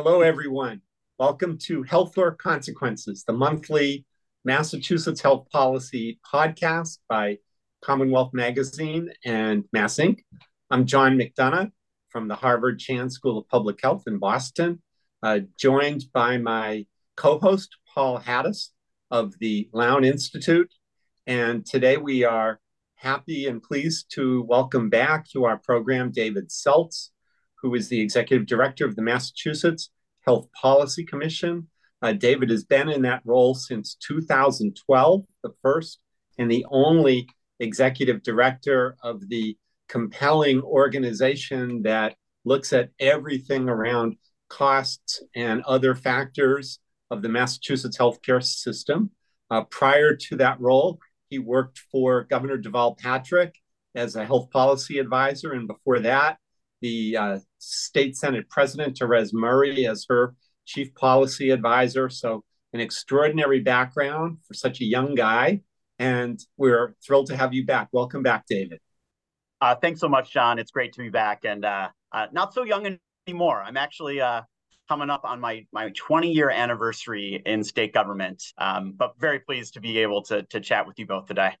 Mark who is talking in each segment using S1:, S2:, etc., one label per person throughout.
S1: Hello, everyone. Welcome to Health or Consequences, the monthly Massachusetts health policy podcast by Commonwealth Magazine and Mass Inc. I'm John McDonough from the Harvard Chan School of Public Health in Boston, uh, joined by my co host, Paul Hattis of the Lown Institute. And today we are happy and pleased to welcome back to our program David Seltz, who is the executive director of the Massachusetts Health Policy Commission. Uh, David has been in that role since 2012, the first and the only executive director of the compelling organization that looks at everything around costs and other factors of the Massachusetts healthcare system. Uh, prior to that role, he worked for Governor Deval Patrick as a health policy advisor, and before that, the uh, state senate president, Therese Murray, as her chief policy advisor. So, an extraordinary background for such a young guy. And we're thrilled to have you back. Welcome back, David.
S2: Uh, thanks so much, John. It's great to be back and uh, uh not so young anymore. I'm actually uh, coming up on my my 20 year anniversary in state government, um, but very pleased to be able to to chat with you both today.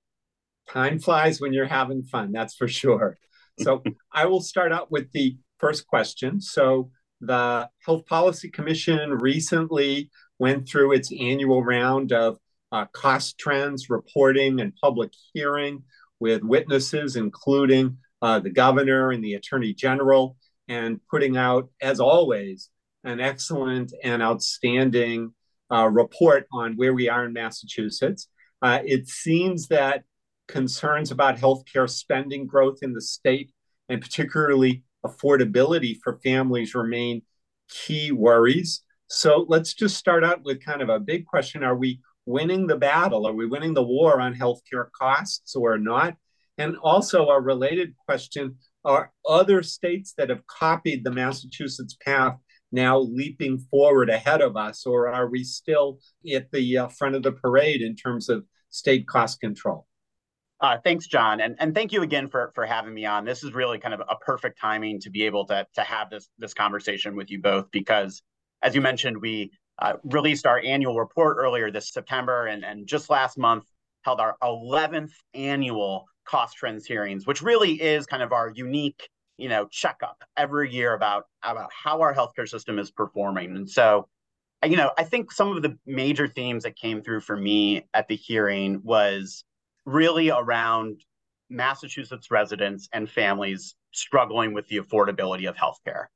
S1: Time flies when you're having fun, that's for sure. So I will start out with the first question. So the Health Policy Commission recently went through its annual round of uh, cost trends reporting and public hearing with witnesses, including uh, the governor and the attorney general, and putting out, as always, an excellent and outstanding uh, report on where we are in Massachusetts. Uh, it seems that concerns about healthcare spending growth in the state and particularly affordability for families remain key worries. So let's just start out with kind of a big question. Are we winning the battle? Are we winning the war on healthcare costs or not? And also, a related question are other states that have copied the Massachusetts path now leaping forward ahead of us, or are we still at the uh, front of the parade in terms of state cost control?
S2: Uh, thanks, John, and and thank you again for for having me on. This is really kind of a perfect timing to be able to to have this this conversation with you both because, as you mentioned, we uh, released our annual report earlier this September, and and just last month held our 11th annual cost trends hearings, which really is kind of our unique you know checkup every year about about how our healthcare system is performing, and so. You know, I think some of the major themes that came through for me at the hearing was really around Massachusetts residents and families struggling with the affordability of healthcare.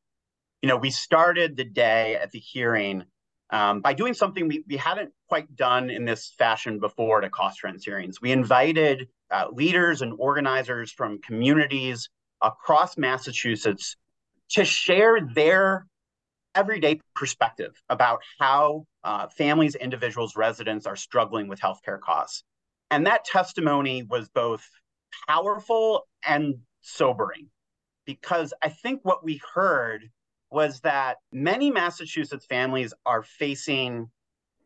S2: You know, we started the day at the hearing um, by doing something we, we hadn't quite done in this fashion before to cost trends hearings. We invited uh, leaders and organizers from communities across Massachusetts to share their everyday perspective about how uh, families, individuals, residents are struggling with healthcare costs. And that testimony was both powerful and sobering because I think what we heard was that many Massachusetts families are facing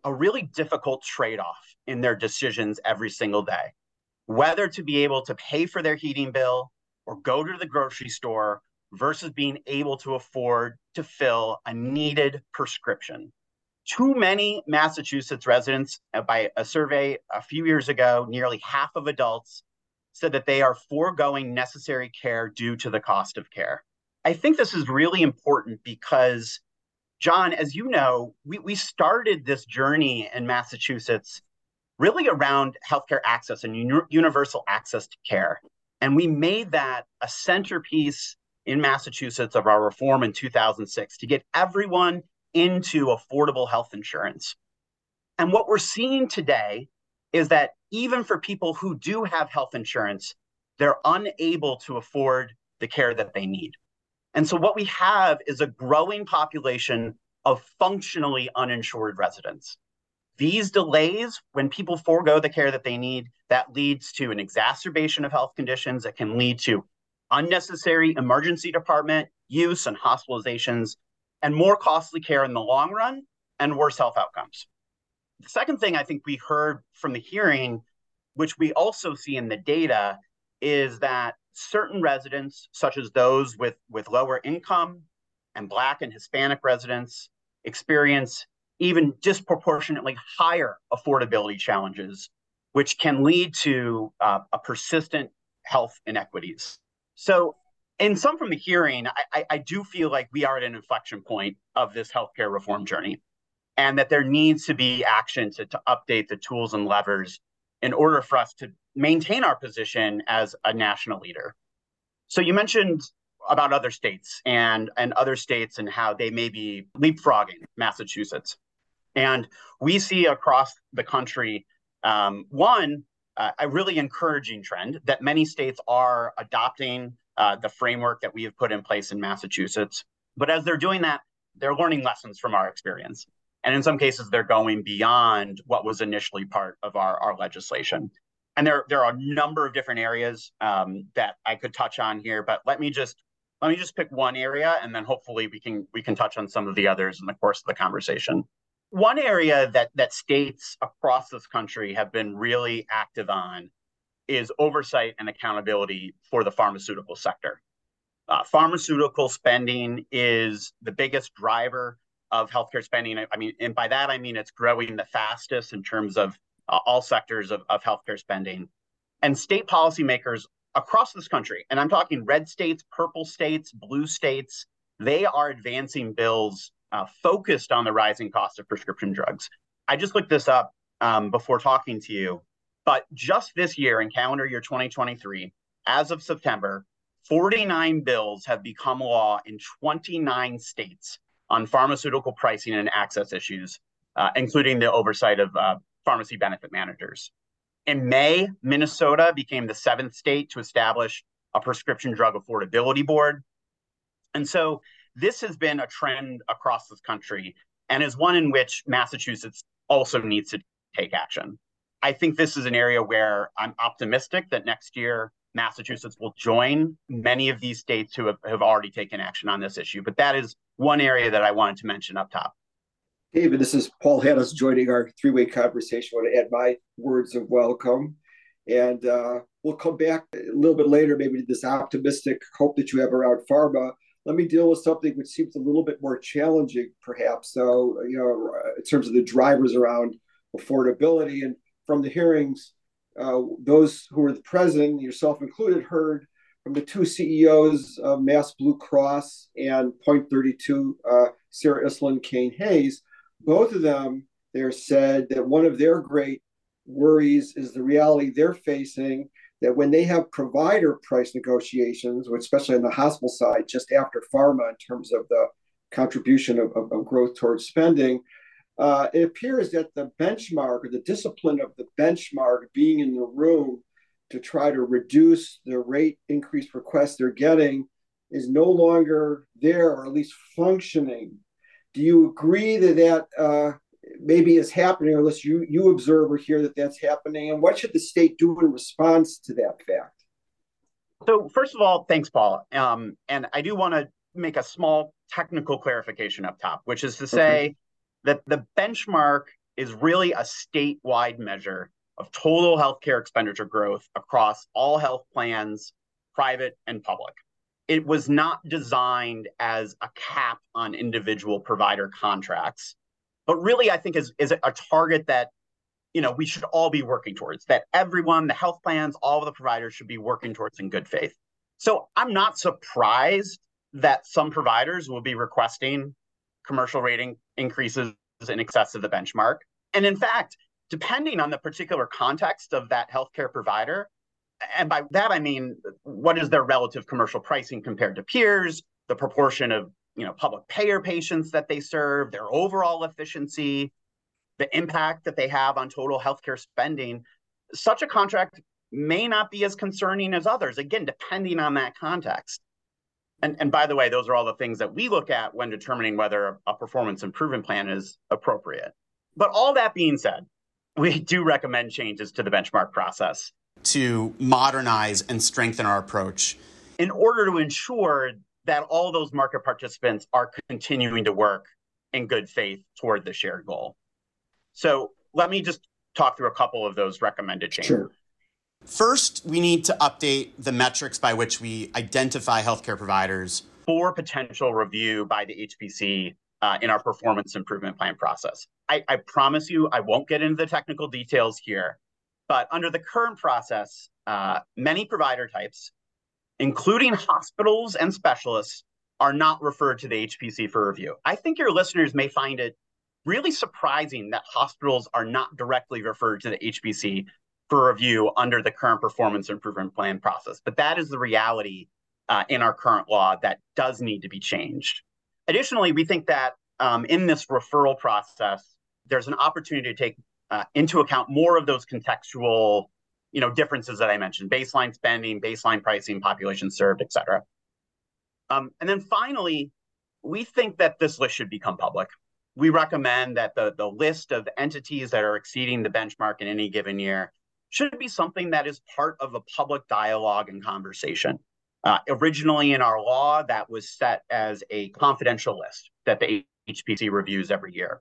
S2: a really difficult trade off in their decisions every single day whether to be able to pay for their heating bill or go to the grocery store versus being able to afford to fill a needed prescription too many Massachusetts residents, uh, by a survey a few years ago, nearly half of adults said that they are foregoing necessary care due to the cost of care. I think this is really important because, John, as you know, we, we started this journey in Massachusetts really around healthcare access and uni- universal access to care. And we made that a centerpiece in Massachusetts of our reform in 2006 to get everyone into affordable health insurance. And what we're seeing today is that even for people who do have health insurance, they're unable to afford the care that they need. And so what we have is a growing population of functionally uninsured residents. These delays, when people forego the care that they need, that leads to an exacerbation of health conditions that can lead to unnecessary emergency department use and hospitalizations and more costly care in the long run and worse health outcomes. The second thing I think we heard from the hearing, which we also see in the data, is that certain residents, such as those with, with lower income and Black and Hispanic residents, experience even disproportionately higher affordability challenges, which can lead to uh, a persistent health inequities. So, in some from the hearing, I, I do feel like we are at an inflection point of this healthcare reform journey, and that there needs to be action to, to update the tools and levers in order for us to maintain our position as a national leader. So, you mentioned about other states and and other states and how they may be leapfrogging Massachusetts. And we see across the country, um, one, uh, a really encouraging trend that many states are adopting uh, the framework that we have put in place in Massachusetts. But as they're doing that, they're learning lessons from our experience. And in some cases, they're going beyond what was initially part of our, our legislation. And there, there are a number of different areas um, that I could touch on here, but let me just let me just pick one area, and then hopefully we can we can touch on some of the others in the course of the conversation. One area that that states across this country have been really active on is oversight and accountability for the pharmaceutical sector. Uh, pharmaceutical spending is the biggest driver of healthcare spending. I, mean, and by that I mean it's growing the fastest in terms of uh, all sectors of, of healthcare spending. And state policymakers across this country, and I'm talking red states, purple states, blue states, they are advancing bills uh, focused on the rising cost of prescription drugs. I just looked this up um, before talking to you, but just this year in calendar year 2023, as of September, 49 bills have become law in 29 states on pharmaceutical pricing and access issues, uh, including the oversight of uh, pharmacy benefit managers. In May, Minnesota became the seventh state to establish a prescription drug affordability board. And so this has been a trend across this country and is one in which Massachusetts also needs to take action. I think this is an area where I'm optimistic that next year Massachusetts will join many of these states who have, have already taken action on this issue. But that is one area that I wanted to mention up top.
S3: David, this is Paul Hattis joining our three way conversation. I want to add my words of welcome. And uh, we'll come back a little bit later, maybe to this optimistic hope that you have around pharma. Let me deal with something which seems a little bit more challenging, perhaps. So, you know, in terms of the drivers around affordability. And from the hearings, uh, those who were present, yourself included, heard from the two CEOs of Mass Blue Cross and Point 32, uh, Sarah Iselin Cain Hayes, both of them there said that one of their great worries is the reality they're facing that when they have provider price negotiations, especially on the hospital side, just after pharma in terms of the contribution of, of, of growth towards spending, uh, it appears that the benchmark or the discipline of the benchmark being in the room to try to reduce the rate increase requests they're getting is no longer there or at least functioning do you agree that that uh, maybe is happening, or unless you you observe or hear that that's happening? And what should the state do in response to that fact?
S2: So, first of all, thanks, Paul. Um, and I do want to make a small technical clarification up top, which is to say okay. That the benchmark is really a statewide measure of total healthcare expenditure growth across all health plans, private and public it was not designed as a cap on individual provider contracts, but really, I think is is a target that you know we should all be working towards. That everyone, the health plans, all of the providers should be working towards in good faith. So I'm not surprised that some providers will be requesting commercial rating increases in excess of the benchmark. And in fact, depending on the particular context of that healthcare provider, and by that I mean what is their relative commercial pricing compared to peers, the proportion of you know public payer patients that they serve, their overall efficiency, the impact that they have on total healthcare spending. Such a contract may not be as concerning as others, again, depending on that context. And, and by the way, those are all the things that we look at when determining whether a performance improvement plan is appropriate. But all that being said, we do recommend changes to the benchmark process
S4: to modernize and strengthen our approach
S2: in order to ensure that all those market participants are continuing to work in good faith toward the shared goal. So let me just talk through a couple of those recommended changes. Sure.
S4: First, we need to update the metrics by which we identify healthcare providers
S2: for potential review by the HPC uh, in our performance improvement plan process. I, I promise you, I won't get into the technical details here, but under the current process, uh, many provider types, including hospitals and specialists, are not referred to the HPC for review. I think your listeners may find it really surprising that hospitals are not directly referred to the HPC for review under the current performance improvement plan process. But that is the reality uh, in our current law that does need to be changed. Additionally, we think that um, in this referral process, there's an opportunity to take uh, into account more of those contextual you know differences that I mentioned: baseline spending, baseline pricing, population served, et cetera. Um, and then finally, we think that this list should become public. We recommend that the, the list of entities that are exceeding the benchmark in any given year should be something that is part of a public dialogue and conversation. Uh, originally in our law, that was set as a confidential list that the HPC reviews every year.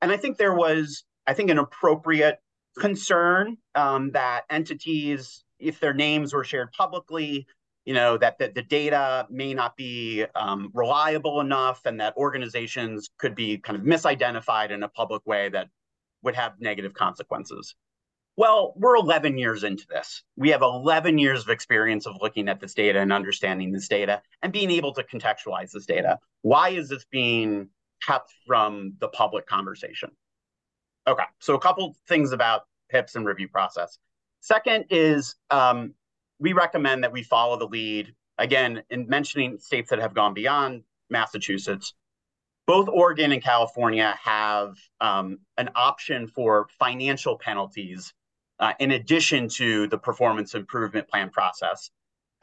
S2: And I think there was, I think, an appropriate concern um, that entities, if their names were shared publicly, you know, that, that the data may not be um, reliable enough and that organizations could be kind of misidentified in a public way that would have negative consequences. Well, we're 11 years into this. We have 11 years of experience of looking at this data and understanding this data and being able to contextualize this data. Why is this being kept from the public conversation? Okay, so a couple things about PIPs and review process. Second is um, we recommend that we follow the lead, again, in mentioning states that have gone beyond Massachusetts. Both Oregon and California have um, an option for financial penalties uh, in addition to the performance improvement plan process.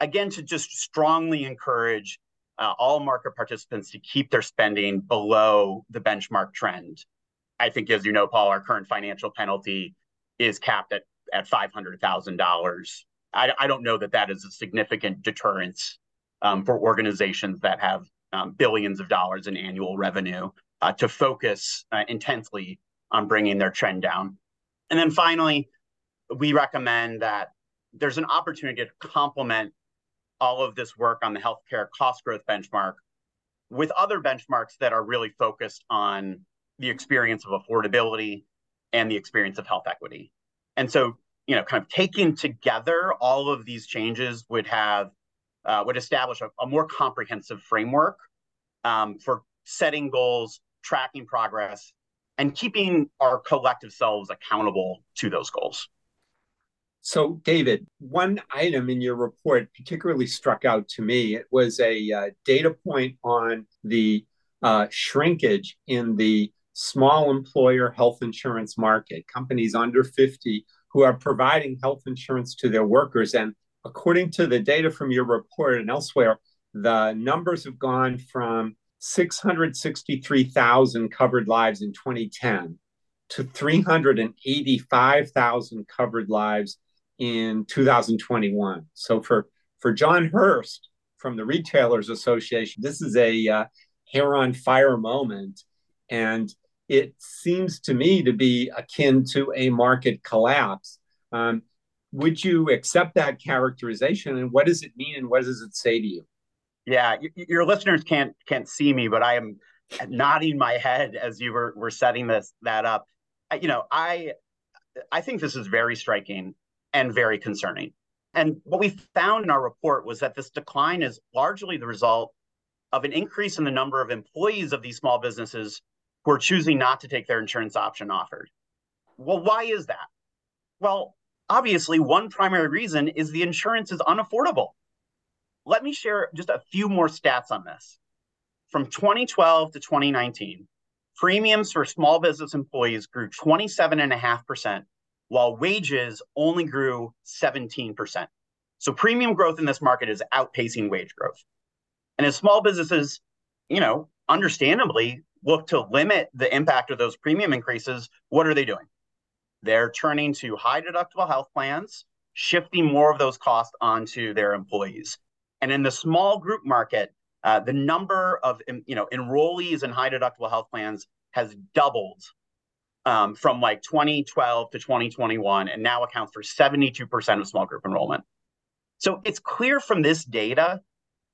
S2: Again, to just strongly encourage uh, all market participants to keep their spending below the benchmark trend. I think, as you know, Paul, our current financial penalty is capped at, at $500,000. I, I don't know that that is a significant deterrence um, for organizations that have um, billions of dollars in annual revenue uh, to focus uh, intensely on bringing their trend down. And then finally, we recommend that there's an opportunity to complement all of this work on the healthcare cost growth benchmark with other benchmarks that are really focused on the experience of affordability and the experience of health equity. And so, you know, kind of taken together, all of these changes would have uh, would establish a, a, more comprehensive framework um, for setting goals, tracking progress, and keeping our collective selves accountable to those goals.
S1: So, David, one item in your report particularly struck out to me. It was a uh, data point on the uh, shrinkage in the small employer health insurance market, companies under 50 who are providing health insurance to their workers. And according to the data from your report and elsewhere, the numbers have gone from 663,000 covered lives in 2010 to 385,000 covered lives in 2021. So for for Jon Hurst from the Retailers Association, this is a uh, hair on fire moment, and it seems to me to be akin to a market collapse. Um, would you accept that characterization, and what does it mean, and what does it say to you?
S2: Yeah, your listeners can't can't see me, but I am nodding my head as you were were setting this that up. I, you know, I I think this is very striking and very concerning. And what we found in our report was that this decline is largely the result of an increase in the number of employees of these small businesses who are choosing not to take their insurance option offered. Well, why is that? Well, obviously, one primary reason is the insurance is unaffordable. Let me share just a few more stats on this. From 2012 to 2019, premiums for small business employees grew 27.5%, while wages only grew 17%. So premium growth in this market is outpacing wage growth. And as small businesses, you know, understandably look to limit the impact of those premium increases, what are they doing? They're turning to high deductible health plans, shifting more of those costs onto their employees. And in the small group market, uh, the number of you know enrollees in high deductible health plans has doubled um, from like 2012 to 2021, and now accounts for 72% of small group enrollment. So it's clear from this data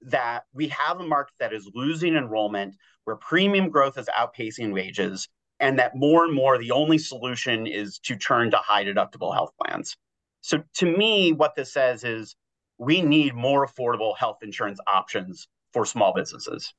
S2: that we have a market that is losing enrollment, where premium growth is outpacing wages, and that more and more the only solution is to turn to high deductible health plans. So to me, what this says is we need more affordable health insurance options for small businesses.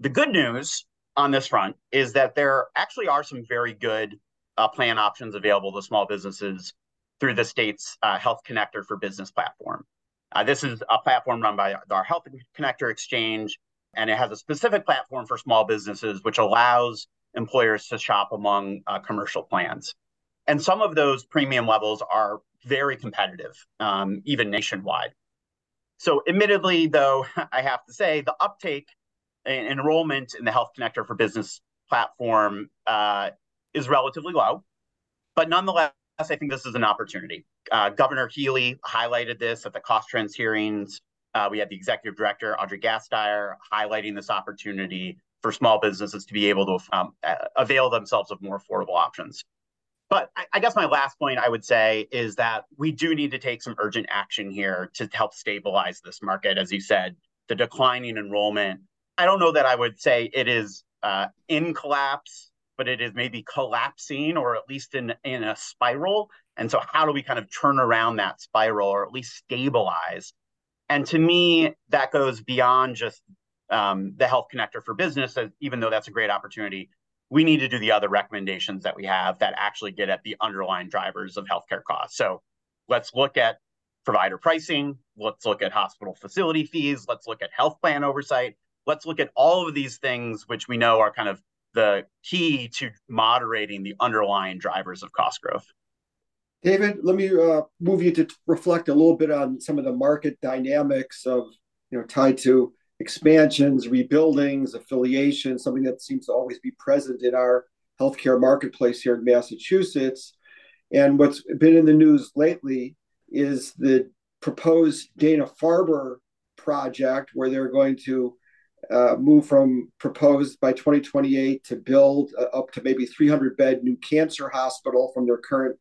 S2: The good news on this front is that there actually are some very good uh, plan options available to small businesses through the state's uh, Health Connector for Business platform. Uh, this is a platform run by our Health Connector Exchange, and it has a specific platform for small businesses, which allows employers to shop among uh, commercial plans. And some of those premium levels are very competitive, um, even nationwide. So, admittedly, though, I have to say the uptake enrollment in the Health Connector for Business platform uh, is relatively low. But nonetheless, I think this is an opportunity. Uh, Governor Healey highlighted this at the cost trends hearings. Uh, we had the executive director, Audrey Gasteier, highlighting this opportunity for small businesses to be able to um, avail themselves of more affordable options. But I, I, guess my last point I would say is that we do need to take some urgent action here to help stabilize this market. As you said, the declining enrollment. I don't know that I would say it is uh, in collapse, but it is maybe collapsing or at least in, in a spiral. And so, how do we kind of turn around that spiral or at least stabilize? And to me, that goes beyond just um, the Health Connector for Business, even though that's a great opportunity we need to do the other recommendations that we have that actually get at the underlying drivers of healthcare costs. So let's look at provider pricing, let's look at hospital facility fees, let's look at health plan oversight, let's look at all of these things which we know are kind of the key to moderating the underlying drivers of cost growth.
S3: David, let me uh, move you to reflect a little bit on some of the market dynamics of, you know, tied to expansions, rebuildings, affiliations, something that seems to always be present in our healthcare marketplace here in Massachusetts. And what's been in the news lately is the proposed Dana Farber project, where they're going to uh, move from proposed by 2028 to build uh, up to maybe 300 bed new cancer hospital from their current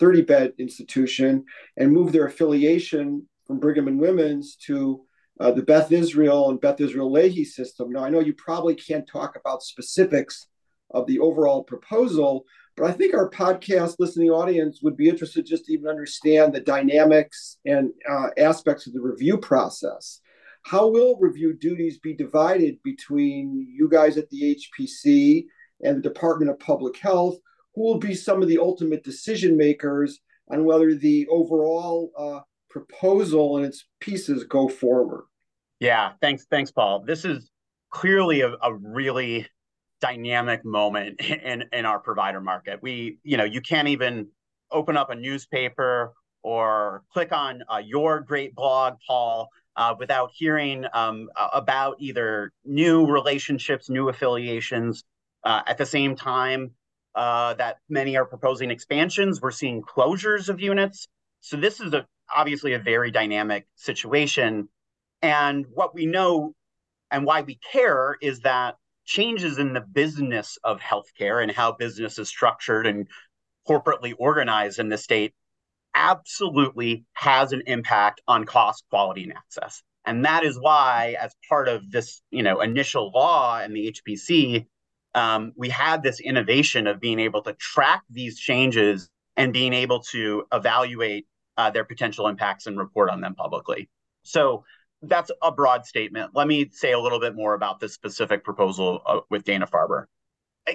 S3: 30 bed institution and move their affiliation from Brigham and Women's to uh, the Beth Israel and Beth Israel Lahey system. Now, I know you probably can't talk about specifics of the overall proposal, but I think our podcast listening audience would be interested just to even understand the dynamics and uh, aspects of the review process. How will review duties be divided between you guys at the HPC and the Department of Public Health? Who will be some of the ultimate decision makers on whether the overall uh, proposal and its pieces go forward.
S2: Yeah, thanks, thanks, Paul. This is clearly a, a really dynamic moment in in our provider market. We, you know, you can't even open up a newspaper or click on uh, your great blog, Paul, uh, without hearing um, about either new relationships, new affiliations. Uh, at the same time uh, that many are proposing expansions, we're seeing closures of units. So this is a obviously a very dynamic situation. And what we know and why we care is that changes in the business of healthcare and how business is structured and corporately organized in the state absolutely has an impact on cost, quality, and access. And that is why, as part of this, you know, initial law in the HPC, um, we had this innovation of being able to track these changes and being able to evaluate uh, their potential impacts and report on them publicly. So that's a broad statement. Let me say a little bit more about this specific proposal uh, with Dana Farber.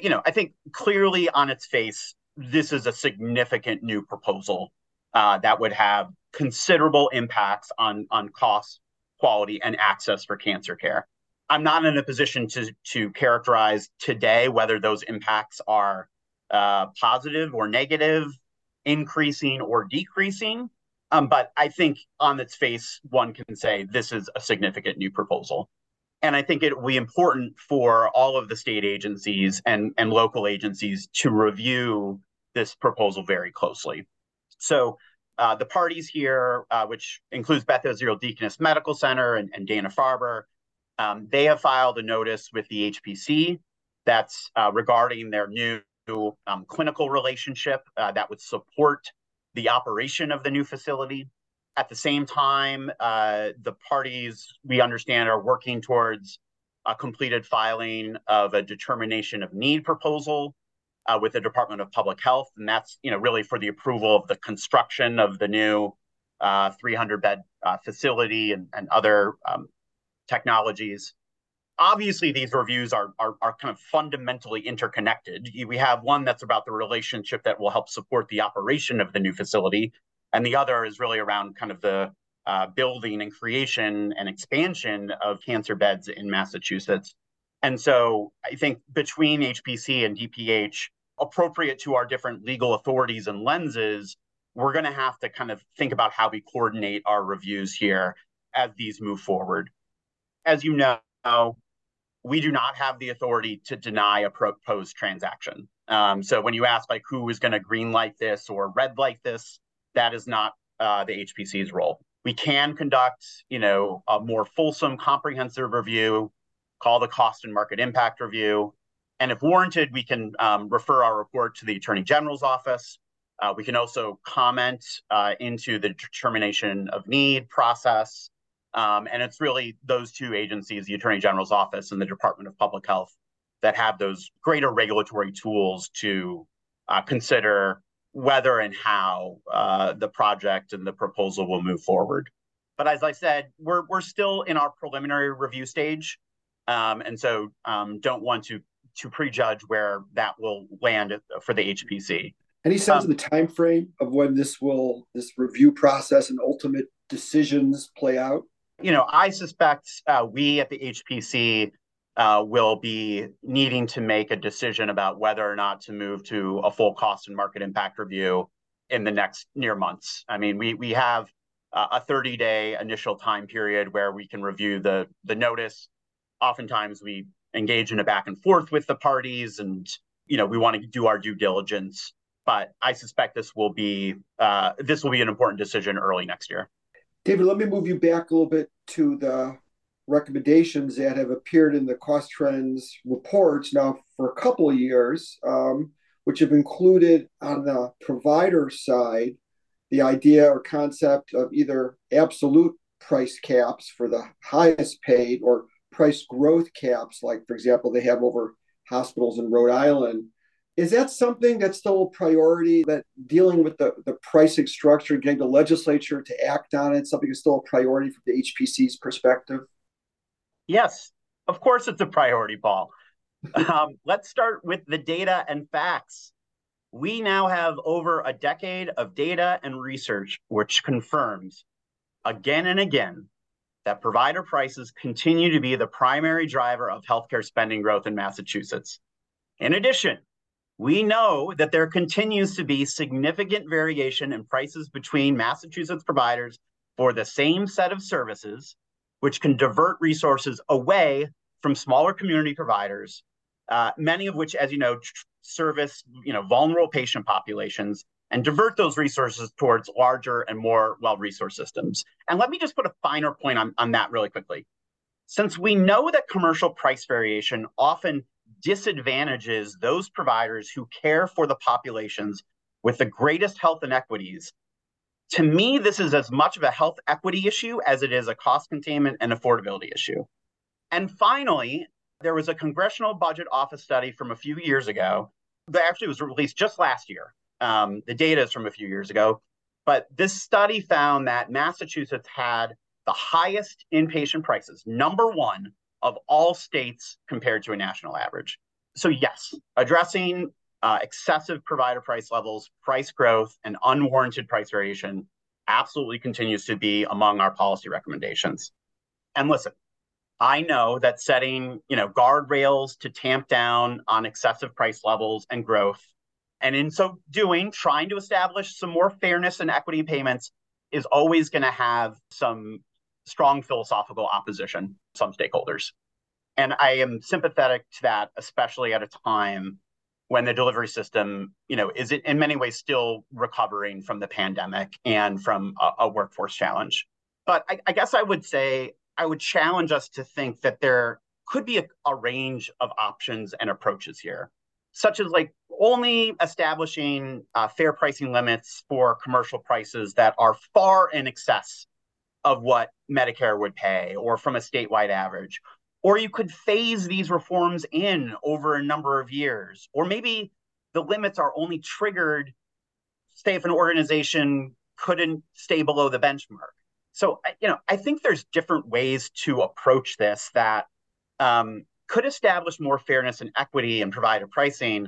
S2: You know, I think clearly on its face, this is a significant new proposal uh, that would have considerable impacts on on cost, quality, and access for cancer care. I'm not in a position to to characterize today whether those impacts are uh, positive or negative increasing or decreasing. Um, but I think on its face, one can say this is a significant new proposal. And I think it will be important for all of the state agencies and, and local agencies to review this proposal very closely. So uh, the parties here, uh, which includes Beth Israel Deaconess Medical Center and, and Dana Farber, um, they have filed a notice with the HPC that's uh, regarding their new um, clinical relationship uh, that would support the operation of the new facility. At the same time, uh, the parties we understand are working towards a completed filing of a determination of need proposal uh, with the Department of Public Health, and that's you know really for the approval of the construction of the new uh, 300 bed uh, facility and, and other um, technologies. Obviously, these reviews are, are, are kind of fundamentally interconnected. We have one that's about the relationship that will help support the operation of the new facility, and the other is really around kind of the uh, building and creation and expansion of cancer beds in Massachusetts. And so I think between HPC and DPH, appropriate to our different legal authorities and lenses, we're going to have to kind of think about how we coordinate our reviews here as these move forward. As you know, we do not have the authority to deny a proposed transaction. Um, so when you ask like who is going to green light this or red light this, that is not uh, the HPC's role. We can conduct, you know, a more fulsome, comprehensive review, call the cost and market impact review, and if warranted, we can um, refer our report to the Attorney General's office. Uh, we can also comment uh, into the determination of need process. Um, and it's really those two agencies, the Attorney General's office and the Department of Public Health, that have those greater regulatory tools to uh, consider whether and how uh, the project and the proposal will move forward. But as I said, we're we're still in our preliminary review stage, um, and so um, don't want to to prejudge where that will land for the HPC.
S3: Any sense um, of the time frame of when this will this review process and ultimate decisions play out?
S2: You know, I suspect uh, we at the HPC uh, will be needing to make a decision about whether or not to move to a full cost and market impact review in the next near months. I mean, we we have uh, a 30 day initial time period where we can review the the notice. Oftentimes, we engage in a back and forth with the parties and you know we want to do our due diligence. But i suspect this will be uh, this will be an important decision early next year.
S3: David let me move you back a little bit to the recommendations that have appeared in the cost trends reports now for a couple of years um, which have included on the provider side the idea or concept of either absolute price caps for the highest paid or price growth caps, like, for example, they have over hospitals in Rhode Island. Is that something that's still a priority that dealing with the, the pricing structure, getting the legislature to act on it, something is still a priority from the HPC's perspective?
S2: Yes, of course it's a priority, Paul. um, let's start with the data and facts. We now have over a decade of data and research which confirms again and again that provider prices continue to be the primary driver of healthcare spending growth in Massachusetts. In addition, we know that there continues to be significant variation in prices between Massachusetts providers for the same set of services, which can divert resources away from smaller community providers, uh, many of which, as you know, service you know vulnerable patient populations and divert those resources towards larger and more well-resourced systems. And let me just put a finer point on, on that really quickly. Since we know that commercial price variation often disadvantages those providers who care for the populations with the greatest health inequities, to me, this is as much of a health equity issue as it is a cost containment and affordability issue. And finally, there was a Congressional Budget Office study from a few years ago that actually was released just last year um, the data is from a few years ago, but this study found that Massachusetts had the highest inpatient prices, number one of all states compared to a national average. So, yes, addressing uh, excessive provider price levels, price growth, and unwarranted price variation absolutely continues to be among our policy recommendations. And listen, I know that setting, you know, guardrails to tamp down on excessive price levels and growth and in so doing, trying to establish some more fairness and equity payments is always going to have some strong philosophical opposition, some stakeholders. And I am sympathetic to that, especially at a time when the delivery system, you know, is in many ways still recovering from the pandemic and from a, a workforce challenge. But I, I, guess I would say I would challenge us to think that there could be a, a range of options and approaches here. Such as like only establishing uh, fair pricing limits for commercial prices that are far in excess of what Medicare would pay or from a statewide average. Or you could phase these reforms in over a number of years. Or maybe the limits are only triggered, say, if an organization couldn't stay below the benchmark. So, you know, I think there's different ways to approach this that um, could establish more fairness and equity and provider pricing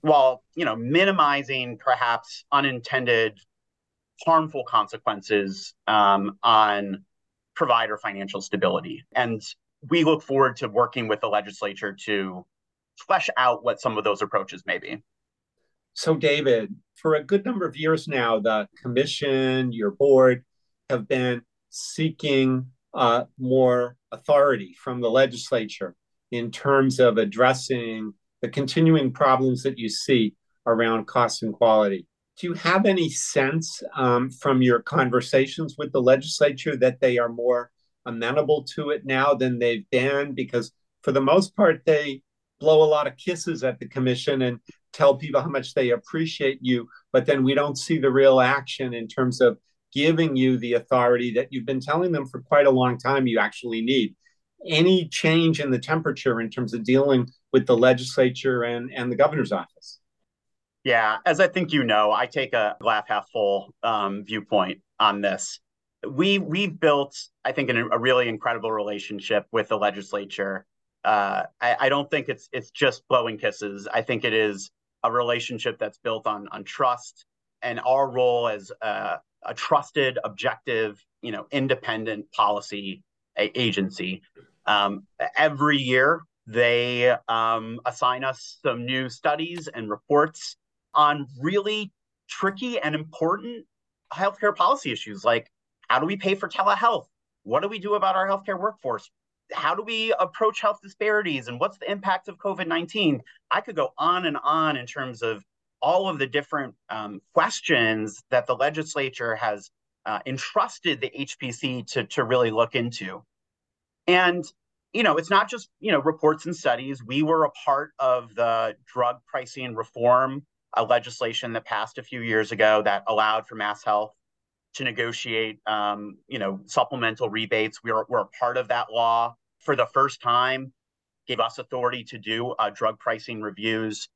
S2: while, you know, minimizing perhaps unintended harmful consequences um, on provider financial stability. And we look forward to working with the legislature to flesh out what some of those approaches may be.
S1: So, David, for a good number of years now, the commission, your board have been seeking uh, more authority from the legislature in terms of addressing the continuing problems that you see around cost and quality. Do you have any sense um, from your conversations with the legislature that they are more amenable to it now than they've been? Because for the most part, they blow a lot of kisses at the commission and tell people how much they appreciate you, but then we don't see the real action in terms of giving you the authority that you've been telling them for quite a long time you actually need. Any change in the temperature in terms of dealing with the legislature and, and the governor's office?
S2: Yeah, as I think you know, I take a glass half full um, viewpoint on this. We we've built, I think, a really incredible relationship with the legislature. Uh, I, I don't think it's it's just blowing kisses. I think it is a relationship that's built on on trust and our role as a, a trusted, objective, you know, independent policy agency. Um, every year, they um, assign us some new studies and reports on really tricky and important healthcare policy issues like how do we pay for telehealth? What do we do about our healthcare workforce? how do we approach health disparities and what's the impact of COVID 19? I could go on and on in terms of all of the different um, questions that the legislature has uh, entrusted the HPC to, to really look into. And, you know, it's not just, you know, reports and studies. We were a part of the drug pricing reform uh, legislation that passed a few years ago that allowed for Mass Health to negotiate, um, you know, supplemental rebates. We were, we're a part of that law for the first time, gave us authority to do uh, drug pricing reviews.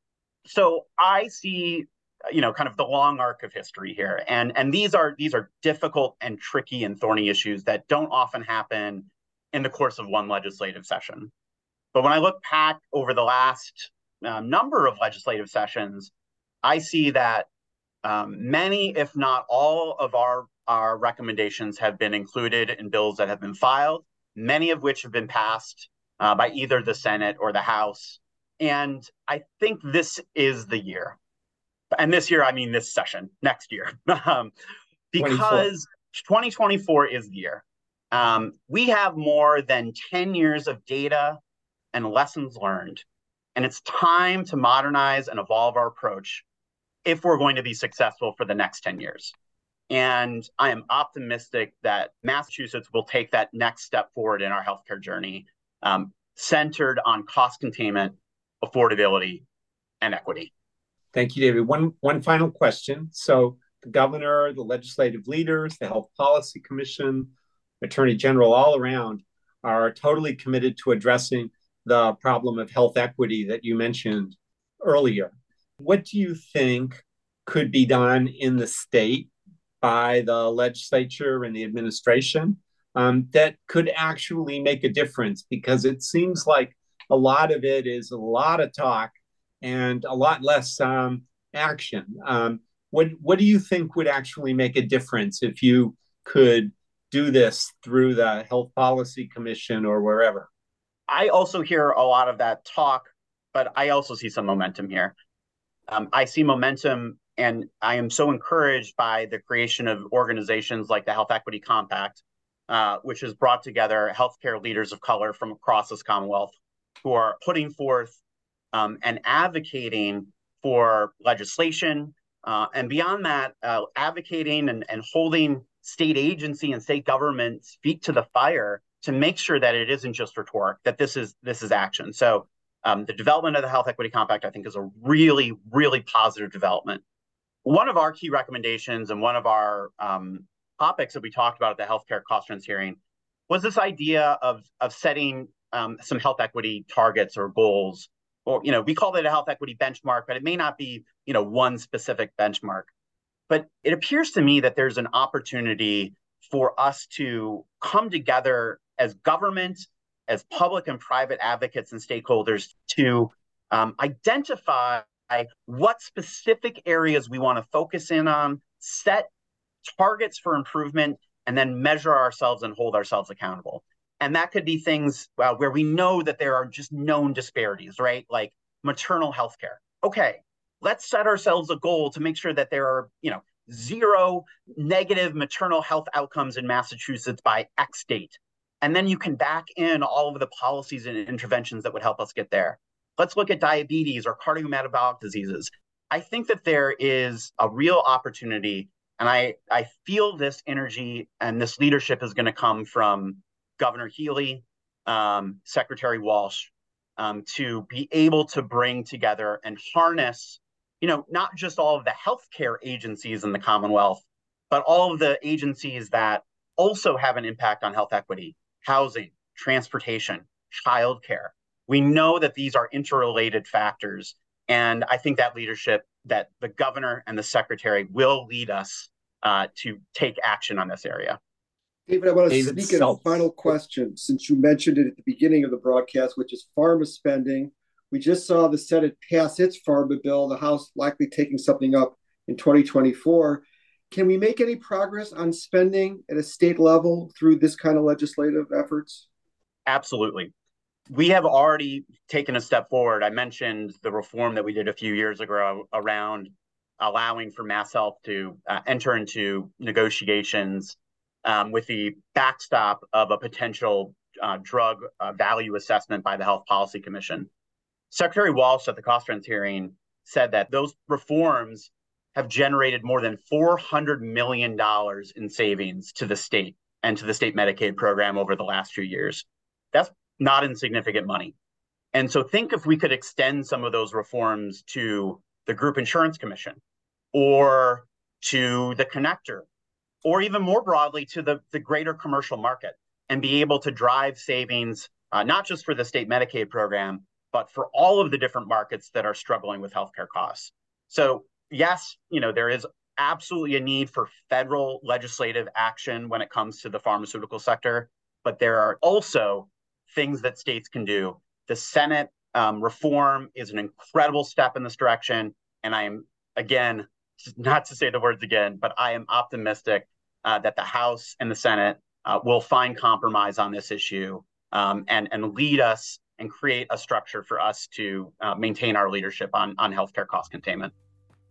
S2: So I see, you know, kind of the long arc of history here, and and these are these are difficult and tricky and thorny issues that don't often happen in the course of one legislative session. But when I look back over the last uh, number of legislative sessions, I see that um, many, if not all, of our our recommendations have been included in bills that have been filed many of which have been passed uh, by either the Senate or the House. And I think this is the year. And this year, I mean this session, next year, um, because 2024 is the year. Um, we have more than 10 years of data and lessons learned. And it's time to modernize and evolve our approach if we're going to be successful for the next 10 years. And I am optimistic that Massachusetts will take that next step forward in our healthcare journey, um, centered on cost containment, affordability, and equity.
S1: Thank you, David. One one final question. So the governor, the legislative leaders, the Health Policy Commission, Attorney General, all around are totally committed to addressing the problem of health equity that you mentioned earlier. What do you think could be done in the state by the legislature and the administration um, that could actually make a difference because it seems like a lot of it is a lot of talk and a lot less um, action. Um, what what do you think would actually make a difference if you could do this through the Health Policy Commission or wherever?
S2: I also hear a lot of that talk, but I also see some momentum here. Um, I see momentum and I am so encouraged by the creation of organizations like the Health Equity Compact, uh, which has brought together healthcare leaders of color from across this Commonwealth who are putting forth um, and advocating for legislation. Uh, and beyond that, uh, advocating and, and holding state agency and state governments speak to the fire to make sure that it isn't just rhetoric, that this is this is action. So Um, the development of the Health Equity Compact, I think, is a really, really positive development. One of our key recommendations and one of our um, topics that we talked about at the healthcare cost trends hearing was this idea of, of setting um, some health equity targets or goals. Or, you know, we call it a health equity benchmark, but it may not be, you know, one specific benchmark. But it appears to me that there's an opportunity for us to come together as government, as public and private advocates and stakeholders to um, identify what specific areas we want to focus in on, set targets for improvement, and then measure ourselves and hold ourselves accountable. And that could be things uh, where we know that there are just known disparities, right? Like maternal health care. Okay, let's set ourselves a goal to make sure that there are, you know, zero negative maternal health outcomes in Massachusetts by X date. And then you can back in all of the policies and interventions that would help us get there. Let's look at diabetes or cardiometabolic diseases. I think that there is a real opportunity, and I, I feel this energy and this leadership is going to come from Governor Healey, um, Secretary Walsh, um, to be able to bring together and harness you know, not just all of the healthcare agencies in the Commonwealth, but all of the agencies that also have an impact on health equity, housing, transportation, childcare. We know that these are interrelated factors. And I think that leadership, that the governor and the secretary will lead us uh, to take action on this area.
S3: David, I want to David sneak in a final question since you mentioned it at the beginning of the broadcast, which is pharma spending we just saw the Senate pass its pharma bill, the House likely taking something up in 2024. Can we make any progress on spending at a state level through this kind of legislative efforts?
S2: Absolutely. We have already taken a step forward. I mentioned the reform that we did a few years ago around allowing for MassHealth to uh, enter into negotiations um, with the backstop of a potential uh, drug uh, value assessment by the Health Policy Commission. Secretary Walsh at the cost trends hearing said that those reforms have generated more than $400 million in savings to the state and to the state Medicaid program over the last few years. That's not insignificant money. And so think if we could extend some of those reforms to the Group Insurance Commission or to the connector, or even more broadly to the, the greater commercial market and be able to drive savings, uh, not just for the state Medicaid program, but for all of the different markets that are struggling with healthcare costs. So, yes, you know, there is absolutely a need for federal legislative action when it comes to the pharmaceutical sector, but there are also things that states can do. The Senate um, reform is an incredible step in this direction. And I am, again, not to say the words again, but I am optimistic uh, that the House and the Senate uh, will find compromise on this issue um, and, and lead us and create a structure for us to uh, maintain our leadership on, on healthcare cost containment.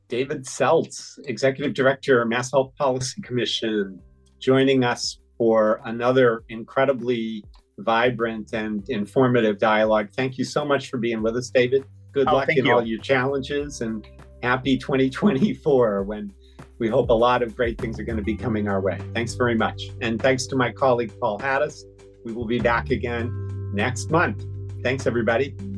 S1: David Seltz, Executive Director, Mass Health Policy Commission, joining us for another incredibly vibrant and informative dialogue. Thank you so much for being with us, David. Good oh, luck in you. all your challenges and happy 2024 when we hope a lot of great things are going to be coming our way. Thanks very much. And thanks to my colleague, Paul Hattis. We will be back again next month. Thanks, everybody.